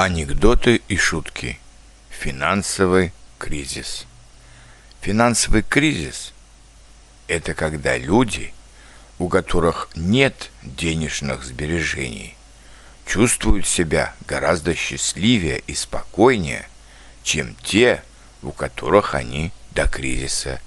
Анекдоты и шутки. Финансовый кризис. Финансовый кризис – это когда люди, у которых нет денежных сбережений, чувствуют себя гораздо счастливее и спокойнее, чем те, у которых они до кризиса